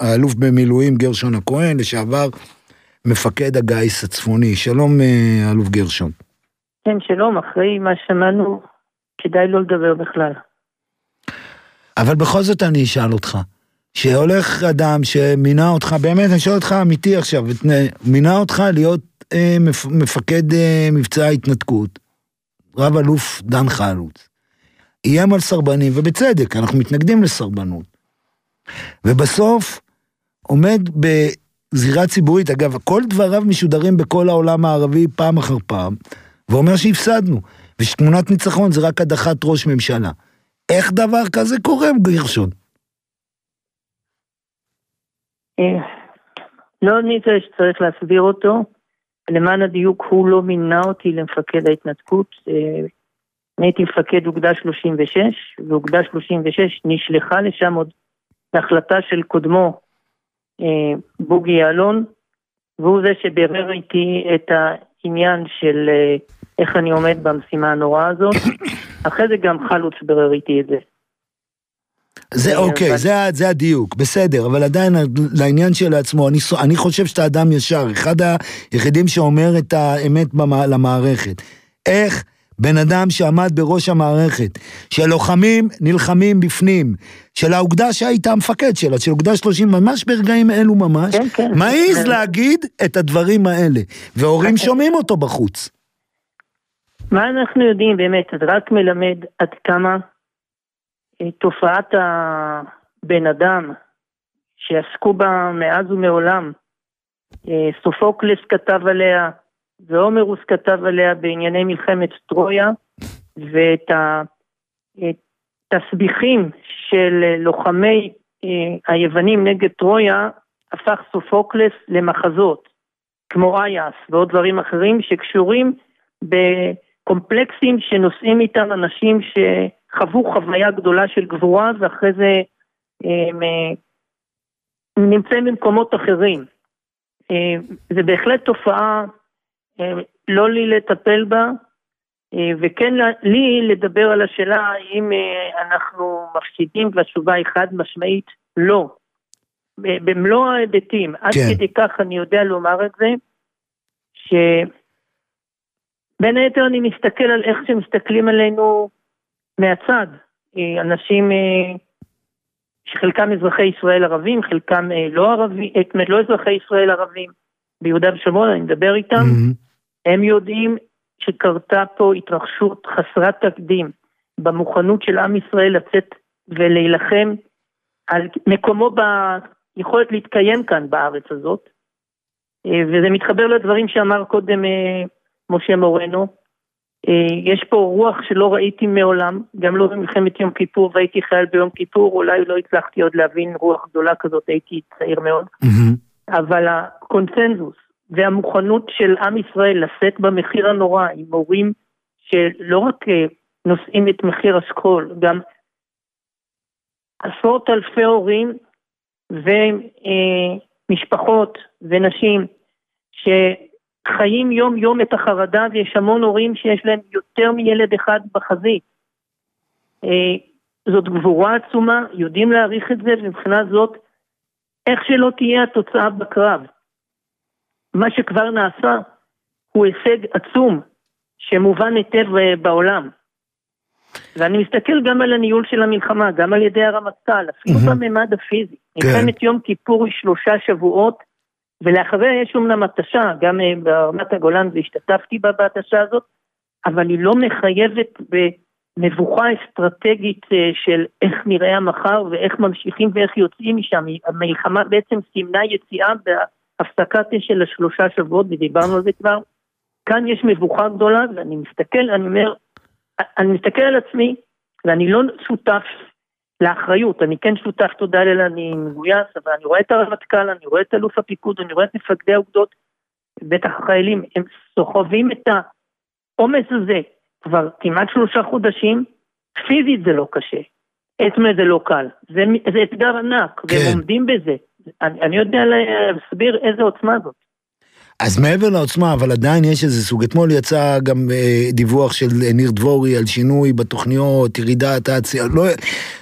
האלוף במילואים גרשון הכהן, לשעבר מפקד הגיס הצפוני. שלום, אה, אלוף גרשון. כן, שלום, אחרי מה שמענו, כדאי לא לדבר בכלל. אבל בכל זאת אני אשאל אותך. שהולך אדם שמינה אותך, באמת, אני שואל אותך אמיתי עכשיו, מינה אותך להיות אה, מפ, מפקד אה, מבצע ההתנתקות, רב אלוף דן חלוץ. איים על סרבנים, ובצדק, אנחנו מתנגדים לסרבנות. ובסוף עומד בזירה ציבורית, אגב, כל דבריו משודרים בכל העולם הערבי פעם אחר פעם, ואומר שהפסדנו, ושתמונת ניצחון זה רק הדחת ראש ממשלה. איך דבר כזה קורה, גרשון? אה, לא אני זה שצריך להסביר אותו. למען הדיוק, הוא לא מינה אותי למפקד ההתנתקות. אה, אני הייתי מפקד אוגדה 36, ואוגדה 36 נשלחה לשם עוד בהחלטה של קודמו, בוגי יעלון, והוא זה שבירר איתי את העניין של איך אני עומד במשימה הנוראה הזאת. אחרי זה גם חלוץ בירר איתי את זה. זה אוקיי, זה, זה הדיוק, בסדר, אבל עדיין לעניין שלעצמו, אני, אני חושב שאתה אדם ישר, אחד היחידים שאומר את האמת במה, למערכת. איך בן אדם שעמד בראש המערכת, שלוחמים נלחמים בפנים, של האוגדה שהיית המפקד שלה, של אוגדה 30, ממש ברגעים אלו ממש, כן, כן, מעז כן. להגיד את הדברים האלה, והורים אוקיי. שומעים אותו בחוץ. מה אנחנו יודעים באמת, זה רק מלמד עד כמה תופעת הבן אדם שעסקו בה מאז ומעולם. אה, סופוקלס כתב עליה והומרוס כתב עליה בענייני מלחמת טרויה ואת התסביכים של לוחמי אה, היוונים נגד טרויה הפך סופוקלס למחזות כמו אייס ועוד דברים אחרים שקשורים בקומפלקסים שנושאים איתם אנשים ש... חוו חוויה גדולה של גבורה ואחרי זה הם, הם נמצאים במקומות אחרים. זה בהחלט תופעה לא לי לטפל בה, וכן לי לדבר על השאלה האם אנחנו מפסידים, והתשובה היא חד משמעית לא. במלוא ההיבטים, עד כן. כדי כך אני יודע לומר את זה, שבין היתר אני מסתכל על איך שמסתכלים עלינו מהצד. אה, אנשים אה, שחלקם אזרחי ישראל ערבים, חלקם אה, לא ערבים, לא אזרחי ישראל ערבים ביהודה ושומרון, אני מדבר איתם, mm-hmm. הם יודעים שקרתה פה התרחשות חסרת תקדים במוכנות של עם ישראל לצאת ולהילחם על מקומו ביכולת להתקיים כאן בארץ הזאת. וזה מתחבר לדברים שאמר קודם משה מורנו, אה, יש פה רוח שלא ראיתי מעולם, גם לא במלחמת יום כיפור, והייתי חייל ביום כיפור, אולי לא הצלחתי עוד להבין רוח גדולה כזאת, הייתי צעיר מאוד. אבל הקונצנזוס והמוכנות של עם ישראל לשאת במחיר הנורא עם הורים שלא רק אה, נושאים את מחיר השכול, גם עשרות אלפי הורים ומשפחות ונשים ש... חיים יום יום את החרדה ויש המון הורים שיש להם יותר מילד אחד בחזית. אה, זאת גבורה עצומה, יודעים להעריך את זה ומבחינה זאת, איך שלא תהיה התוצאה בקרב. מה שכבר נעשה הוא הישג עצום שמובן היטב אה, בעולם. ואני מסתכל גם על הניהול של המלחמה, גם על ידי הרמטכ"ל, אפילו mm-hmm. בממד הפיזי. כן. מלחמת יום כיפור היא שלושה שבועות, ולאחריה יש אומנם התשה, גם אה, ברמת הגולן והשתתפתי בה בהתשה הזאת, אבל היא לא מחייבת במבוכה אסטרטגית אה, של איך נראה המחר ואיך ממשיכים ואיך יוצאים משם. המלחמה בעצם סימנה יציאה בהפסקת אש של השלושה שבועות, ודיברנו על זה כבר. כאן יש מבוכה גדולה, ואני מסתכל, אני אומר, אני מסתכל על עצמי, ואני לא שותף לאחריות, אני כן שותף תודה לאל, אני מגויס, אבל אני רואה את הרמטכ"ל, אני רואה את אלוף הפיקוד, אני רואה את מפקדי האוגדות, בטח החיילים, הם סוחבים את העומס הזה כבר כמעט שלושה חודשים, פיזית זה לא קשה, עצמי זה לא קל, זה, זה אתגר ענק, כן. והם עומדים בזה, אני, אני יודע להסביר איזה עוצמה זאת. אז מעבר לעוצמה, אבל עדיין יש איזה סוג, אתמול יצא גם אה, דיווח של ניר דבורי על שינוי בתוכניות, ירידת העצייה, לא,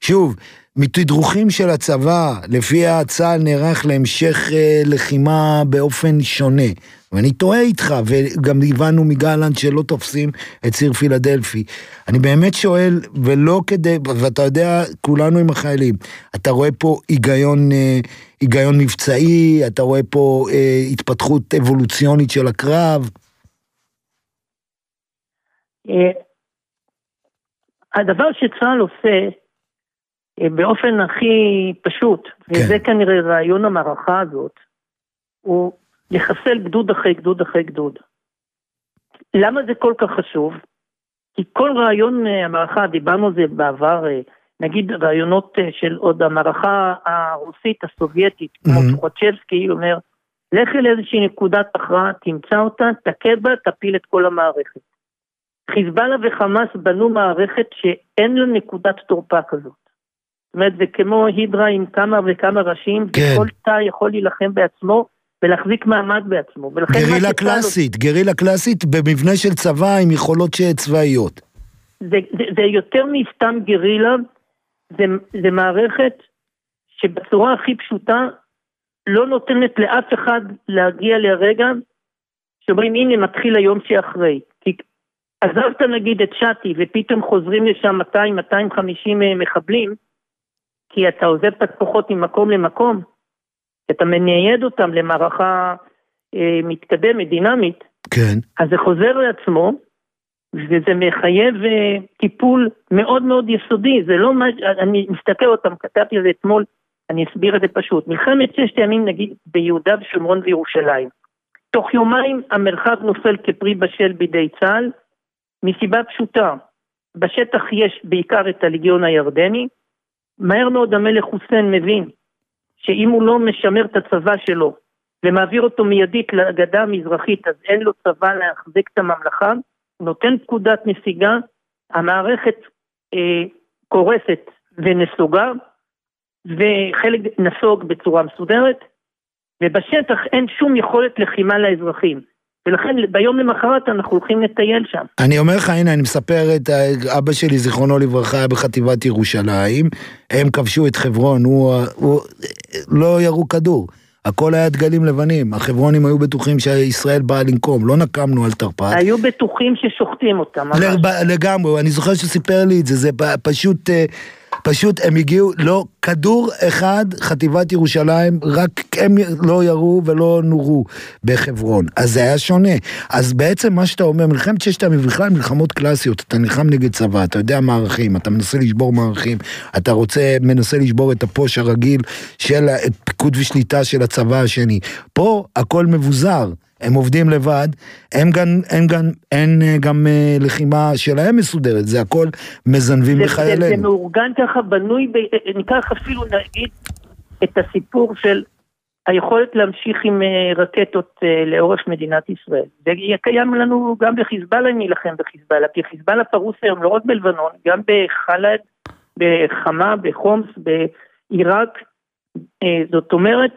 שוב, מתדרוכים של הצבא, לפי צה"ל נערך להמשך אה, לחימה באופן שונה. ואני טועה איתך, וגם הבנו מגלנט שלא תופסים את ציר פילדלפי. אני באמת שואל, ולא כדי, ואתה יודע, כולנו עם החיילים, אתה רואה פה היגיון, אה, היגיון מבצעי, אתה רואה פה אה, התפתחות אבולוציונית של הקרב. אה, הדבר שצה"ל עושה אה, באופן הכי פשוט, כן. וזה כנראה רעיון המערכה הזאת, הוא לחסל גדוד אחרי גדוד אחרי גדוד. למה זה כל כך חשוב? כי כל רעיון אה, המערכה, דיברנו על זה בעבר, נגיד רעיונות של עוד המערכה הרוסית הסובייטית. כמו טוחצ'בסקי, אומר, לך אל איזושהי נקודת הכרעה, תמצא אותה, תכה בה, תפיל את כל המערכת. חיזבאללה וחמאס בנו מערכת שאין לה נקודת תורפה כזאת. זאת אומרת, זה כמו הידרה עם כמה וכמה ראשים, כן. וכל תא יכול להילחם בעצמו ולהחזיק מעמד בעצמו. גרילה קלאסית, לא... גרילה קלאסית במבנה של צבא עם יכולות צבאיות. זה, זה, זה יותר מסתם גרילה, זה, זה מערכת שבצורה הכי פשוטה לא נותנת לאף אחד להגיע לרגע שאומרים הנה מתחיל היום שאחרי. כי עזבת נגיד את שתי ופתאום חוזרים לשם 200-250 אה, מחבלים, כי אתה עוזב את הכוחות ממקום למקום, אתה מנייד אותם למערכה אה, מתקדמת, דינמית, כן. אז זה חוזר לעצמו, וזה מחייב אה, טיפול מאוד מאוד יסודי, זה לא מה, אני מסתכל אותם, כתבתי על זה אתמול, אני אסביר את זה פשוט. מלחמת ששת הימים נגיד ביהודה ושומרון וירושלים. תוך יומיים המרחב נופל כפרי בשל בידי צה"ל, מסיבה פשוטה, בשטח יש בעיקר את הליגיון הירדני, מהר מאוד המלך חוסיין מבין שאם הוא לא משמר את הצבא שלו ומעביר אותו מיידית לגדה המזרחית אז אין לו צבא להחזיק את הממלכה, נותן פקודת נסיגה, המערכת אה, קורסת ונסוגה וחלק נסוג בצורה מסודרת ובשטח אין שום יכולת לחימה לאזרחים. ולכן ביום למחרת אנחנו הולכים לטייל שם. אני אומר לך, הנה, אני מספר את אבא שלי, זיכרונו לברכה, היה בחטיבת ירושלים, הם כבשו את חברון, הוא, הוא לא ירו כדור. הכל היה דגלים לבנים, החברונים היו בטוחים שישראל באה לנקום, לא נקמנו על תרפ"ט. היו בטוחים ששוחטים אותם. לגמרי, אני זוכר שסיפר לי את זה, זה פשוט אה, פשוט הם הגיעו, לא, כדור אחד, חטיבת ירושלים, רק הם לא ירו ולא נורו בחברון. אז זה היה שונה. אז בעצם מה שאתה אומר, מלחמת ששת הימים, בכלל מלחמות קלאסיות, אתה נלחם נגד צבא, אתה יודע מערכים, אתה מנסה לשבור מערכים, אתה רוצה, מנסה לשבור את הפוש הרגיל של פיקוד ושליטה של הצבא השני. פה הכל מבוזר. הם עובדים לבד, הם גם, הם גם, אין אה, גם אה, לחימה שלהם מסודרת, זה הכל מזנבים בחיילינו. זה, זה מאורגן ככה, בנוי, ב, אה, ניקח אפילו נגיד את הסיפור של היכולת להמשיך עם רקטות לאורך מדינת ישראל. זה קיים לנו גם בחיזבאללה, נילחם בחיזבאללה, כי חיזבאללה פרוס היום לא רק בלבנון, גם בחלד, בחמה, בחומס, בעיראק. זאת אומרת,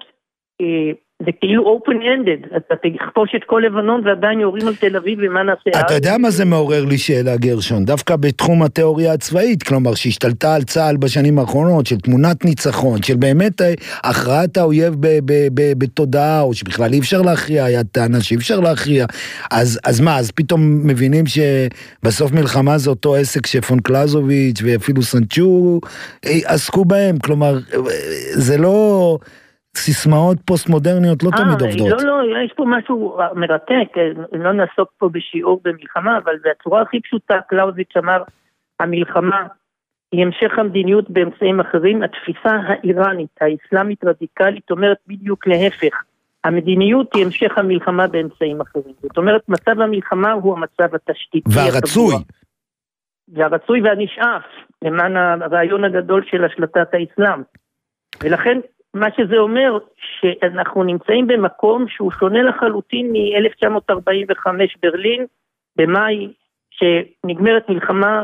זה כאילו open ended, אתה תכפוש את כל לבנון ועדיין יורים על תל אביב ומה נעשה אתה יודע מה זה מעורר לי שאלה גרשון? דווקא בתחום התיאוריה הצבאית, כלומר שהשתלטה על צה"ל בשנים האחרונות, של תמונת ניצחון, של באמת אה, הכרעת האויב בתודעה, או שבכלל אי אפשר להכריע, היה טענה שאי אפשר להכריע, אז, אז מה, אז פתאום מבינים שבסוף מלחמה זה אותו עסק שפון קלזוביץ' ואפילו סנצ'ו אה, עסקו בהם, כלומר זה לא... סיסמאות פוסט-מודרניות לא 아, אה, תמיד עובדות. לא, לא, יש פה משהו מרתק, לא נעסוק פה בשיעור במלחמה, אבל בצורה הכי פשוטה, קלאוזיץ' אמר, המלחמה היא המשך המדיניות באמצעים אחרים, התפיסה האיראנית, האסלאמית רדיקלית, אומרת בדיוק להפך. המדיניות היא המשך המלחמה באמצעים אחרים. זאת אומרת, מצב המלחמה הוא המצב התשתיתי. והרצוי. והרצוי והנשאף, למען הרעיון הגדול של השלטת האסלאם. ולכן מה שזה אומר שאנחנו נמצאים במקום שהוא שונה לחלוטין מ-1945 ברלין, במאי, שנגמרת מלחמה,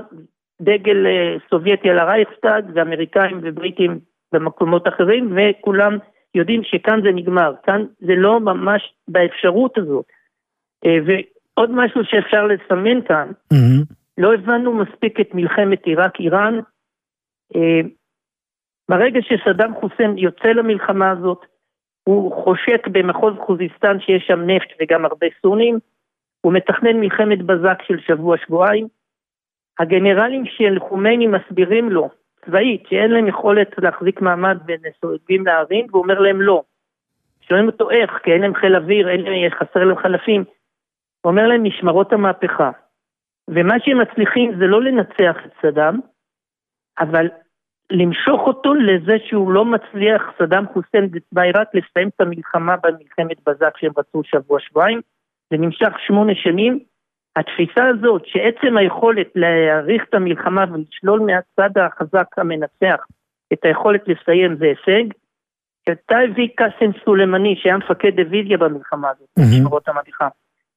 דגל אה, סובייטי על הרייכסטאג ואמריקאים ובריטים במקומות אחרים, וכולם יודעים שכאן זה נגמר, כאן זה לא ממש באפשרות הזאת. אה, ועוד משהו שאפשר לסמן כאן, mm-hmm. לא הבנו מספיק את מלחמת עיראק-איראן, אה, ברגע שסדאם חוסיין יוצא למלחמה הזאת, הוא חושק במחוז חוזיסטן שיש שם נפט וגם הרבה סונים, הוא מתכנן מלחמת בזק של שבוע-שבועיים. הגנרלים של חומייני מסבירים לו, צבאית, שאין להם יכולת להחזיק מעמד ונסוגים להרים, והוא אומר להם לא. שואלים אותו איך, כי אין להם חיל אוויר, אין להם, חסר להם חלפים. הוא אומר להם משמרות המהפכה. ומה שהם מצליחים זה לא לנצח את סדאם, אבל למשוך אותו לזה שהוא לא מצליח, סדאם חוסיין בעיראק, לסיים את המלחמה במלחמת בזק שהם רצו שבוע-שבועיים. זה נמשך שמונה שנים. התפיסה הזאת, שעצם היכולת להעריך את המלחמה ולשלול מהצד החזק המנצח את היכולת לסיים זה הישג, שאתה הביא קאסם סולימני, שהיה מפקד דיוויזיה במלחמה הזאת, במשמרות המהפכה.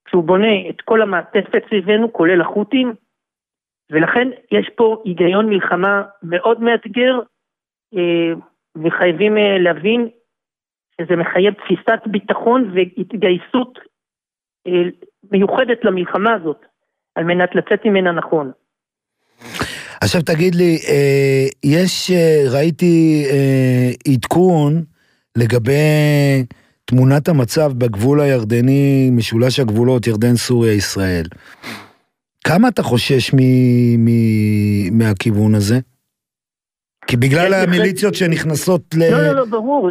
כשהוא בונה את כל המעטפת סביבנו, כולל החות'ים, ולכן יש פה היגיון מלחמה מאוד מאתגר, אה, וחייבים אה, להבין שזה מחייב תפיסת ביטחון והתגייסות אה, מיוחדת למלחמה הזאת, על מנת לצאת ממנה נכון. עכשיו תגיד לי, יש, ראיתי עדכון לגבי תמונת המצב בגבול הירדני, משולש הגבולות, ירדן, סוריה, ישראל. כמה אתה חושש מ, מ, מהכיוון הזה? כי בגלל המיליציות שנכנסות ל... לא, לא, לא, ברור.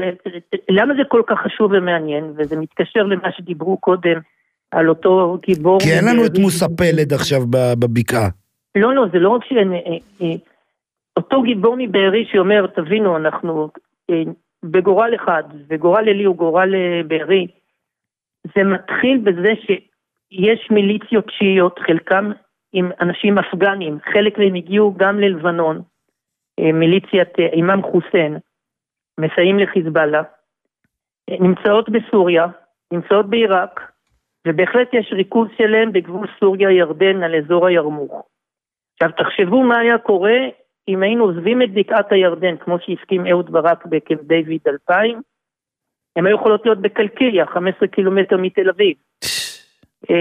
למה זה כל כך חשוב ומעניין? וזה מתקשר למה שדיברו קודם על אותו גיבור... כי אין לנו את מוסא פלד עכשיו בבקעה. לא, לא, זה לא רק ש... אה, אה, אותו גיבור מבארי שאומר, תבינו, אנחנו אה, בגורל אחד, וגורל אלי הוא גורל בארי, זה מתחיל בזה ש... יש מיליציות שיעיות, חלקם עם אנשים אפגנים, חלק מהם הגיעו גם ללבנון, אה, מיליציית אה, אימאם חוסיין, מסייעים לחיזבאללה, אה, נמצאות בסוריה, נמצאות בעיראק, ובהחלט יש ריכוז שלהם בגבול סוריה-ירדן על אזור הירמוך. עכשיו תחשבו מה היה קורה אם היינו עוזבים את בקעת הירדן, כמו שהסכים אהוד ברק בקמפ דיוויד 2000, הם היו יכולות להיות בקלקיליה, 15 קילומטר מתל אביב. אה,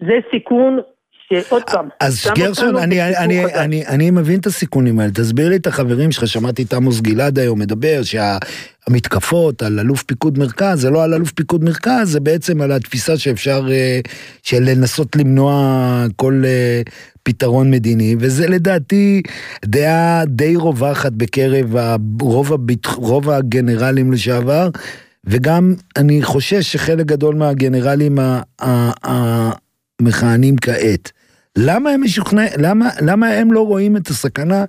זה סיכון שעוד פעם, אז גרשון, אני, אני, אני, אני מבין את הסיכונים האלה, תסביר לי את החברים שלך, שמעתי את עמוס גלעד היום מדבר, שהמתקפות על אלוף פיקוד מרכז, זה לא על אלוף פיקוד מרכז, זה בעצם על התפיסה שאפשר, אה, של לנסות למנוע כל אה, פתרון מדיני, וזה לדעתי דעה די רווחת בקרב רוב, הביט, רוב הגנרלים לשעבר. וגם אני חושש שחלק גדול מהגנרלים המכהנים כעת, למה הם משוכנעים, למה, למה הם לא רואים את הסכנה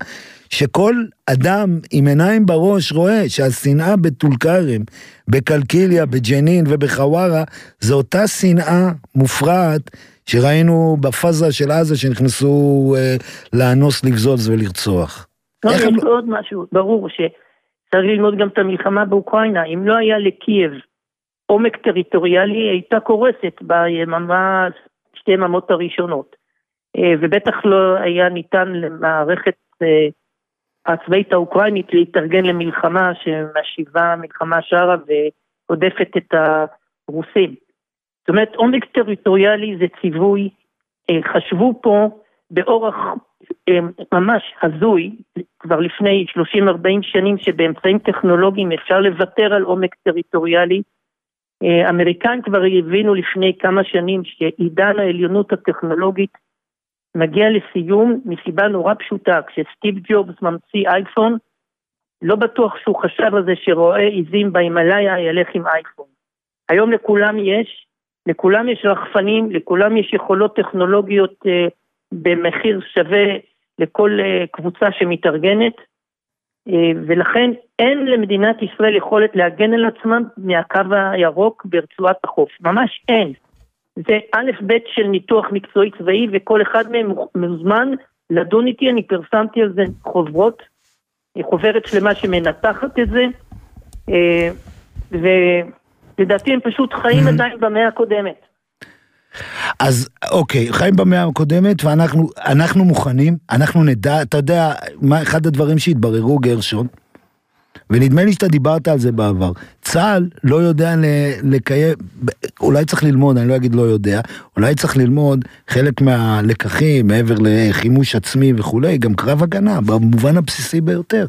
שכל אדם עם עיניים בראש רואה שהשנאה בטול כרם, בקלקיליה, בג'נין ובחווארה, זו אותה שנאה מופרעת שראינו בפאזה של עזה שנכנסו אה, לאנוס, לבזוז ולרצוח. לא, יש לא... עוד משהו, ברור ש... צריך ללמוד גם את המלחמה באוקראינה. אם לא היה לקייב עומק טריטוריאלי, היא הייתה קורסת ביממה, שתי יממות הראשונות. אה, ובטח לא היה ניתן למערכת אה, הצבאית האוקראינית להתארגן למלחמה שמשיבה מלחמה שערה ועודפת את הרוסים. זאת אומרת, עומק טריטוריאלי זה ציווי. אה, חשבו פה באורח ממש הזוי, כבר לפני 30-40 שנים, שבאמצעים טכנולוגיים אפשר לוותר על עומק טריטוריאלי. אה, אמריקאים כבר הבינו לפני כמה שנים שעידן העליונות הטכנולוגית מגיע לסיום מסיבה נורא פשוטה, כשסטיב ג'ובס ממציא אייפון, לא בטוח שהוא חשב על זה שרואה עיזים בהימאליה ילך עם אייפון. היום לכולם יש, לכולם יש רחפנים, לכולם יש יכולות טכנולוגיות אה, במחיר שווה לכל אה, קבוצה שמתארגנת, אה, ולכן אין למדינת ישראל יכולת להגן על עצמם מהקו הירוק ברצועת החוף, ממש אין. זה א' ב' של ניתוח מקצועי צבאי וכל אחד מהם מוזמן לדון איתי, אני פרסמתי על זה חוברות, חוברת שלמה שמנתחת את זה, אה, ולדעתי הם פשוט חיים עדיין במאה הקודמת. אז אוקיי, חיים במאה הקודמת ואנחנו אנחנו מוכנים, אנחנו נדע, אתה יודע, מה אחד הדברים שהתבררו גרשון, ונדמה לי שאתה דיברת על זה בעבר, צה"ל לא יודע לקיים, אולי צריך ללמוד, אני לא אגיד לא יודע, אולי צריך ללמוד חלק מהלקחים מעבר לחימוש עצמי וכולי, גם קרב הגנה, במובן הבסיסי ביותר.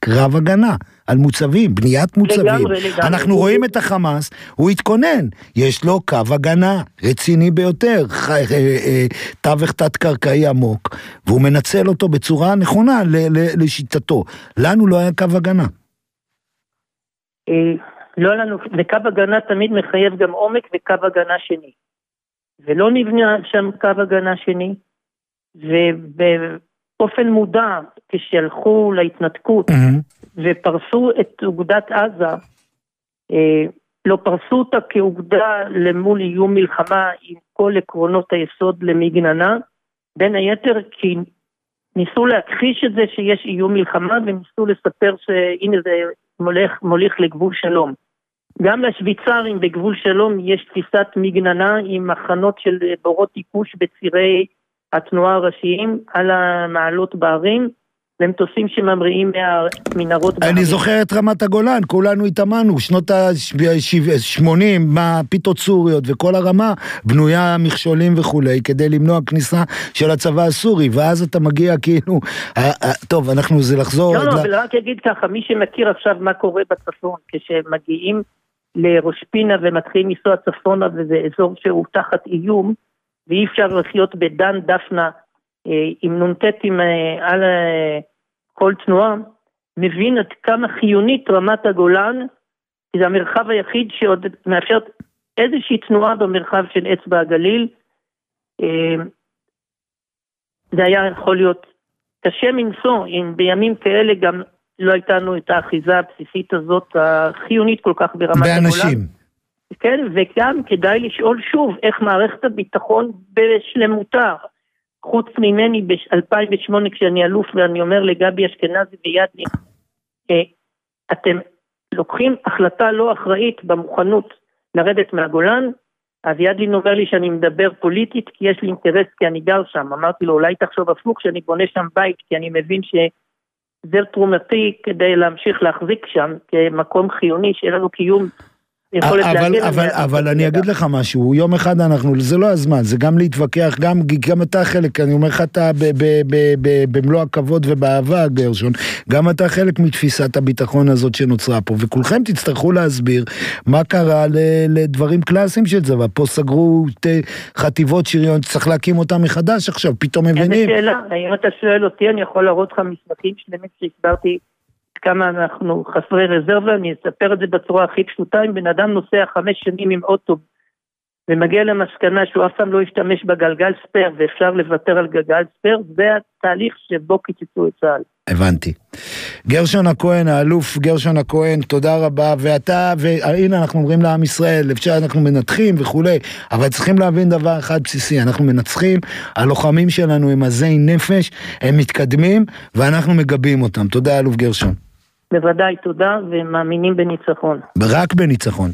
קרב הגנה, על מוצבים, בניית מוצבים. לגמרי, לגמרי. אנחנו רואים את החמאס, הוא התכונן, יש לו קו הגנה רציני ביותר, אה, אה, תווך תת-קרקעי עמוק, והוא מנצל אותו בצורה נכונה לשיטתו. לנו לא היה קו הגנה. אה, לא לנו, וקו הגנה תמיד מחייב גם עומק וקו הגנה שני. ולא נבנה שם קו הגנה שני, ובאופן מודע, כשהלכו להתנתקות ופרסו את אוגדת עזה, אה, לא פרסו אותה כאוגדה למול איום מלחמה עם כל עקרונות היסוד למגננה, בין היתר כי ניסו להכחיש את זה שיש איום מלחמה וניסו לספר שהנה זה מוליך, מוליך לגבול שלום. גם לשוויצרים בגבול שלום יש תפיסת מגננה עם מחנות של בורות עיקוש בצירי התנועה הראשיים על המעלות בערים ומטוסים שממריאים מהמנהרות. אני זוכר את רמת הגולן, כולנו התאמנו, שנות ה-80, מה פיתות סוריות וכל הרמה בנויה מכשולים וכולי, כדי למנוע כניסה של הצבא הסורי, ואז אתה מגיע כאילו, אה, אה, טוב, אנחנו זה לחזור... לא, לא, אבל רק אגיד ככה, מי שמכיר עכשיו מה קורה בצפון, כשמגיעים לראש פינה ומתחילים לנסוע צפונה וזה אזור שהוא תחת איום, ואי אפשר לחיות בדן דפנה אה, עם נ"טים על כל תנועה, מבין עד כמה חיונית רמת הגולן, כי זה המרחב היחיד שעוד מאפשר איזושהי תנועה במרחב של אצבע הגליל. אה, זה היה יכול להיות קשה מנשוא אם בימים כאלה גם לא הייתה לנו את האחיזה הבסיסית הזאת החיונית כל כך ברמת הגולן. באנשים. כן, וגם כדאי לשאול שוב איך מערכת הביטחון בשלמותה, חוץ ממני ב-2008 כשאני אלוף ואני אומר לגבי אשכנזי וידני, אה, אתם לוקחים החלטה לא אחראית במוכנות לרדת מהגולן, אז ידלין אומר לי שאני מדבר פוליטית כי יש לי אינטרס כי אני גר שם. אמרתי לו אולי תחשוב הפוך שאני בונה שם בית כי אני מבין שזה תרומתי כדי להמשיך להחזיק שם כמקום חיוני שיהיה לנו קיום. יכולת אבל, להגן אבל, עליה. אבל אני אגיד לך משהו, יום אחד אנחנו, זה לא הזמן, זה גם להתווכח, גם, גם אתה חלק, אני אומר לך אתה במלוא הכבוד ובאהבה, גרשון, גם אתה חלק מתפיסת הביטחון הזאת שנוצרה פה, וכולכם תצטרכו להסביר מה קרה ל- לדברים קלאסיים של צבא, פה סגרו את חטיבות שריון, צריך להקים אותם מחדש עכשיו, פתאום איזה מבינים. שאלה, אם אתה שואל אותי אני יכול להראות לך מסמכים שלמים שהסברתי כמה אנחנו חסרי רזרבה, אני אספר את זה בצורה הכי פשוטה, אם בן אדם נוסע חמש שנים עם אוטו ומגיע למסקנה שהוא אף פעם לא ישתמש בגלגל spare ואפשר לוותר על גלגל spare, זה התהליך שבו קיצצו את צה"ל. הבנתי. גרשון הכהן, האלוף גרשון הכהן, תודה רבה, ואתה, והנה אנחנו אומרים לעם ישראל, אפשר, אנחנו מנתחים וכולי, אבל צריכים להבין דבר אחד בסיסי, אנחנו מנצחים, הלוחמים שלנו הם עזי נפש, הם מתקדמים, ואנחנו מגבים אותם. תודה, אלוף גרשון. בוודאי תודה ומאמינים בניצחון. רק בניצחון.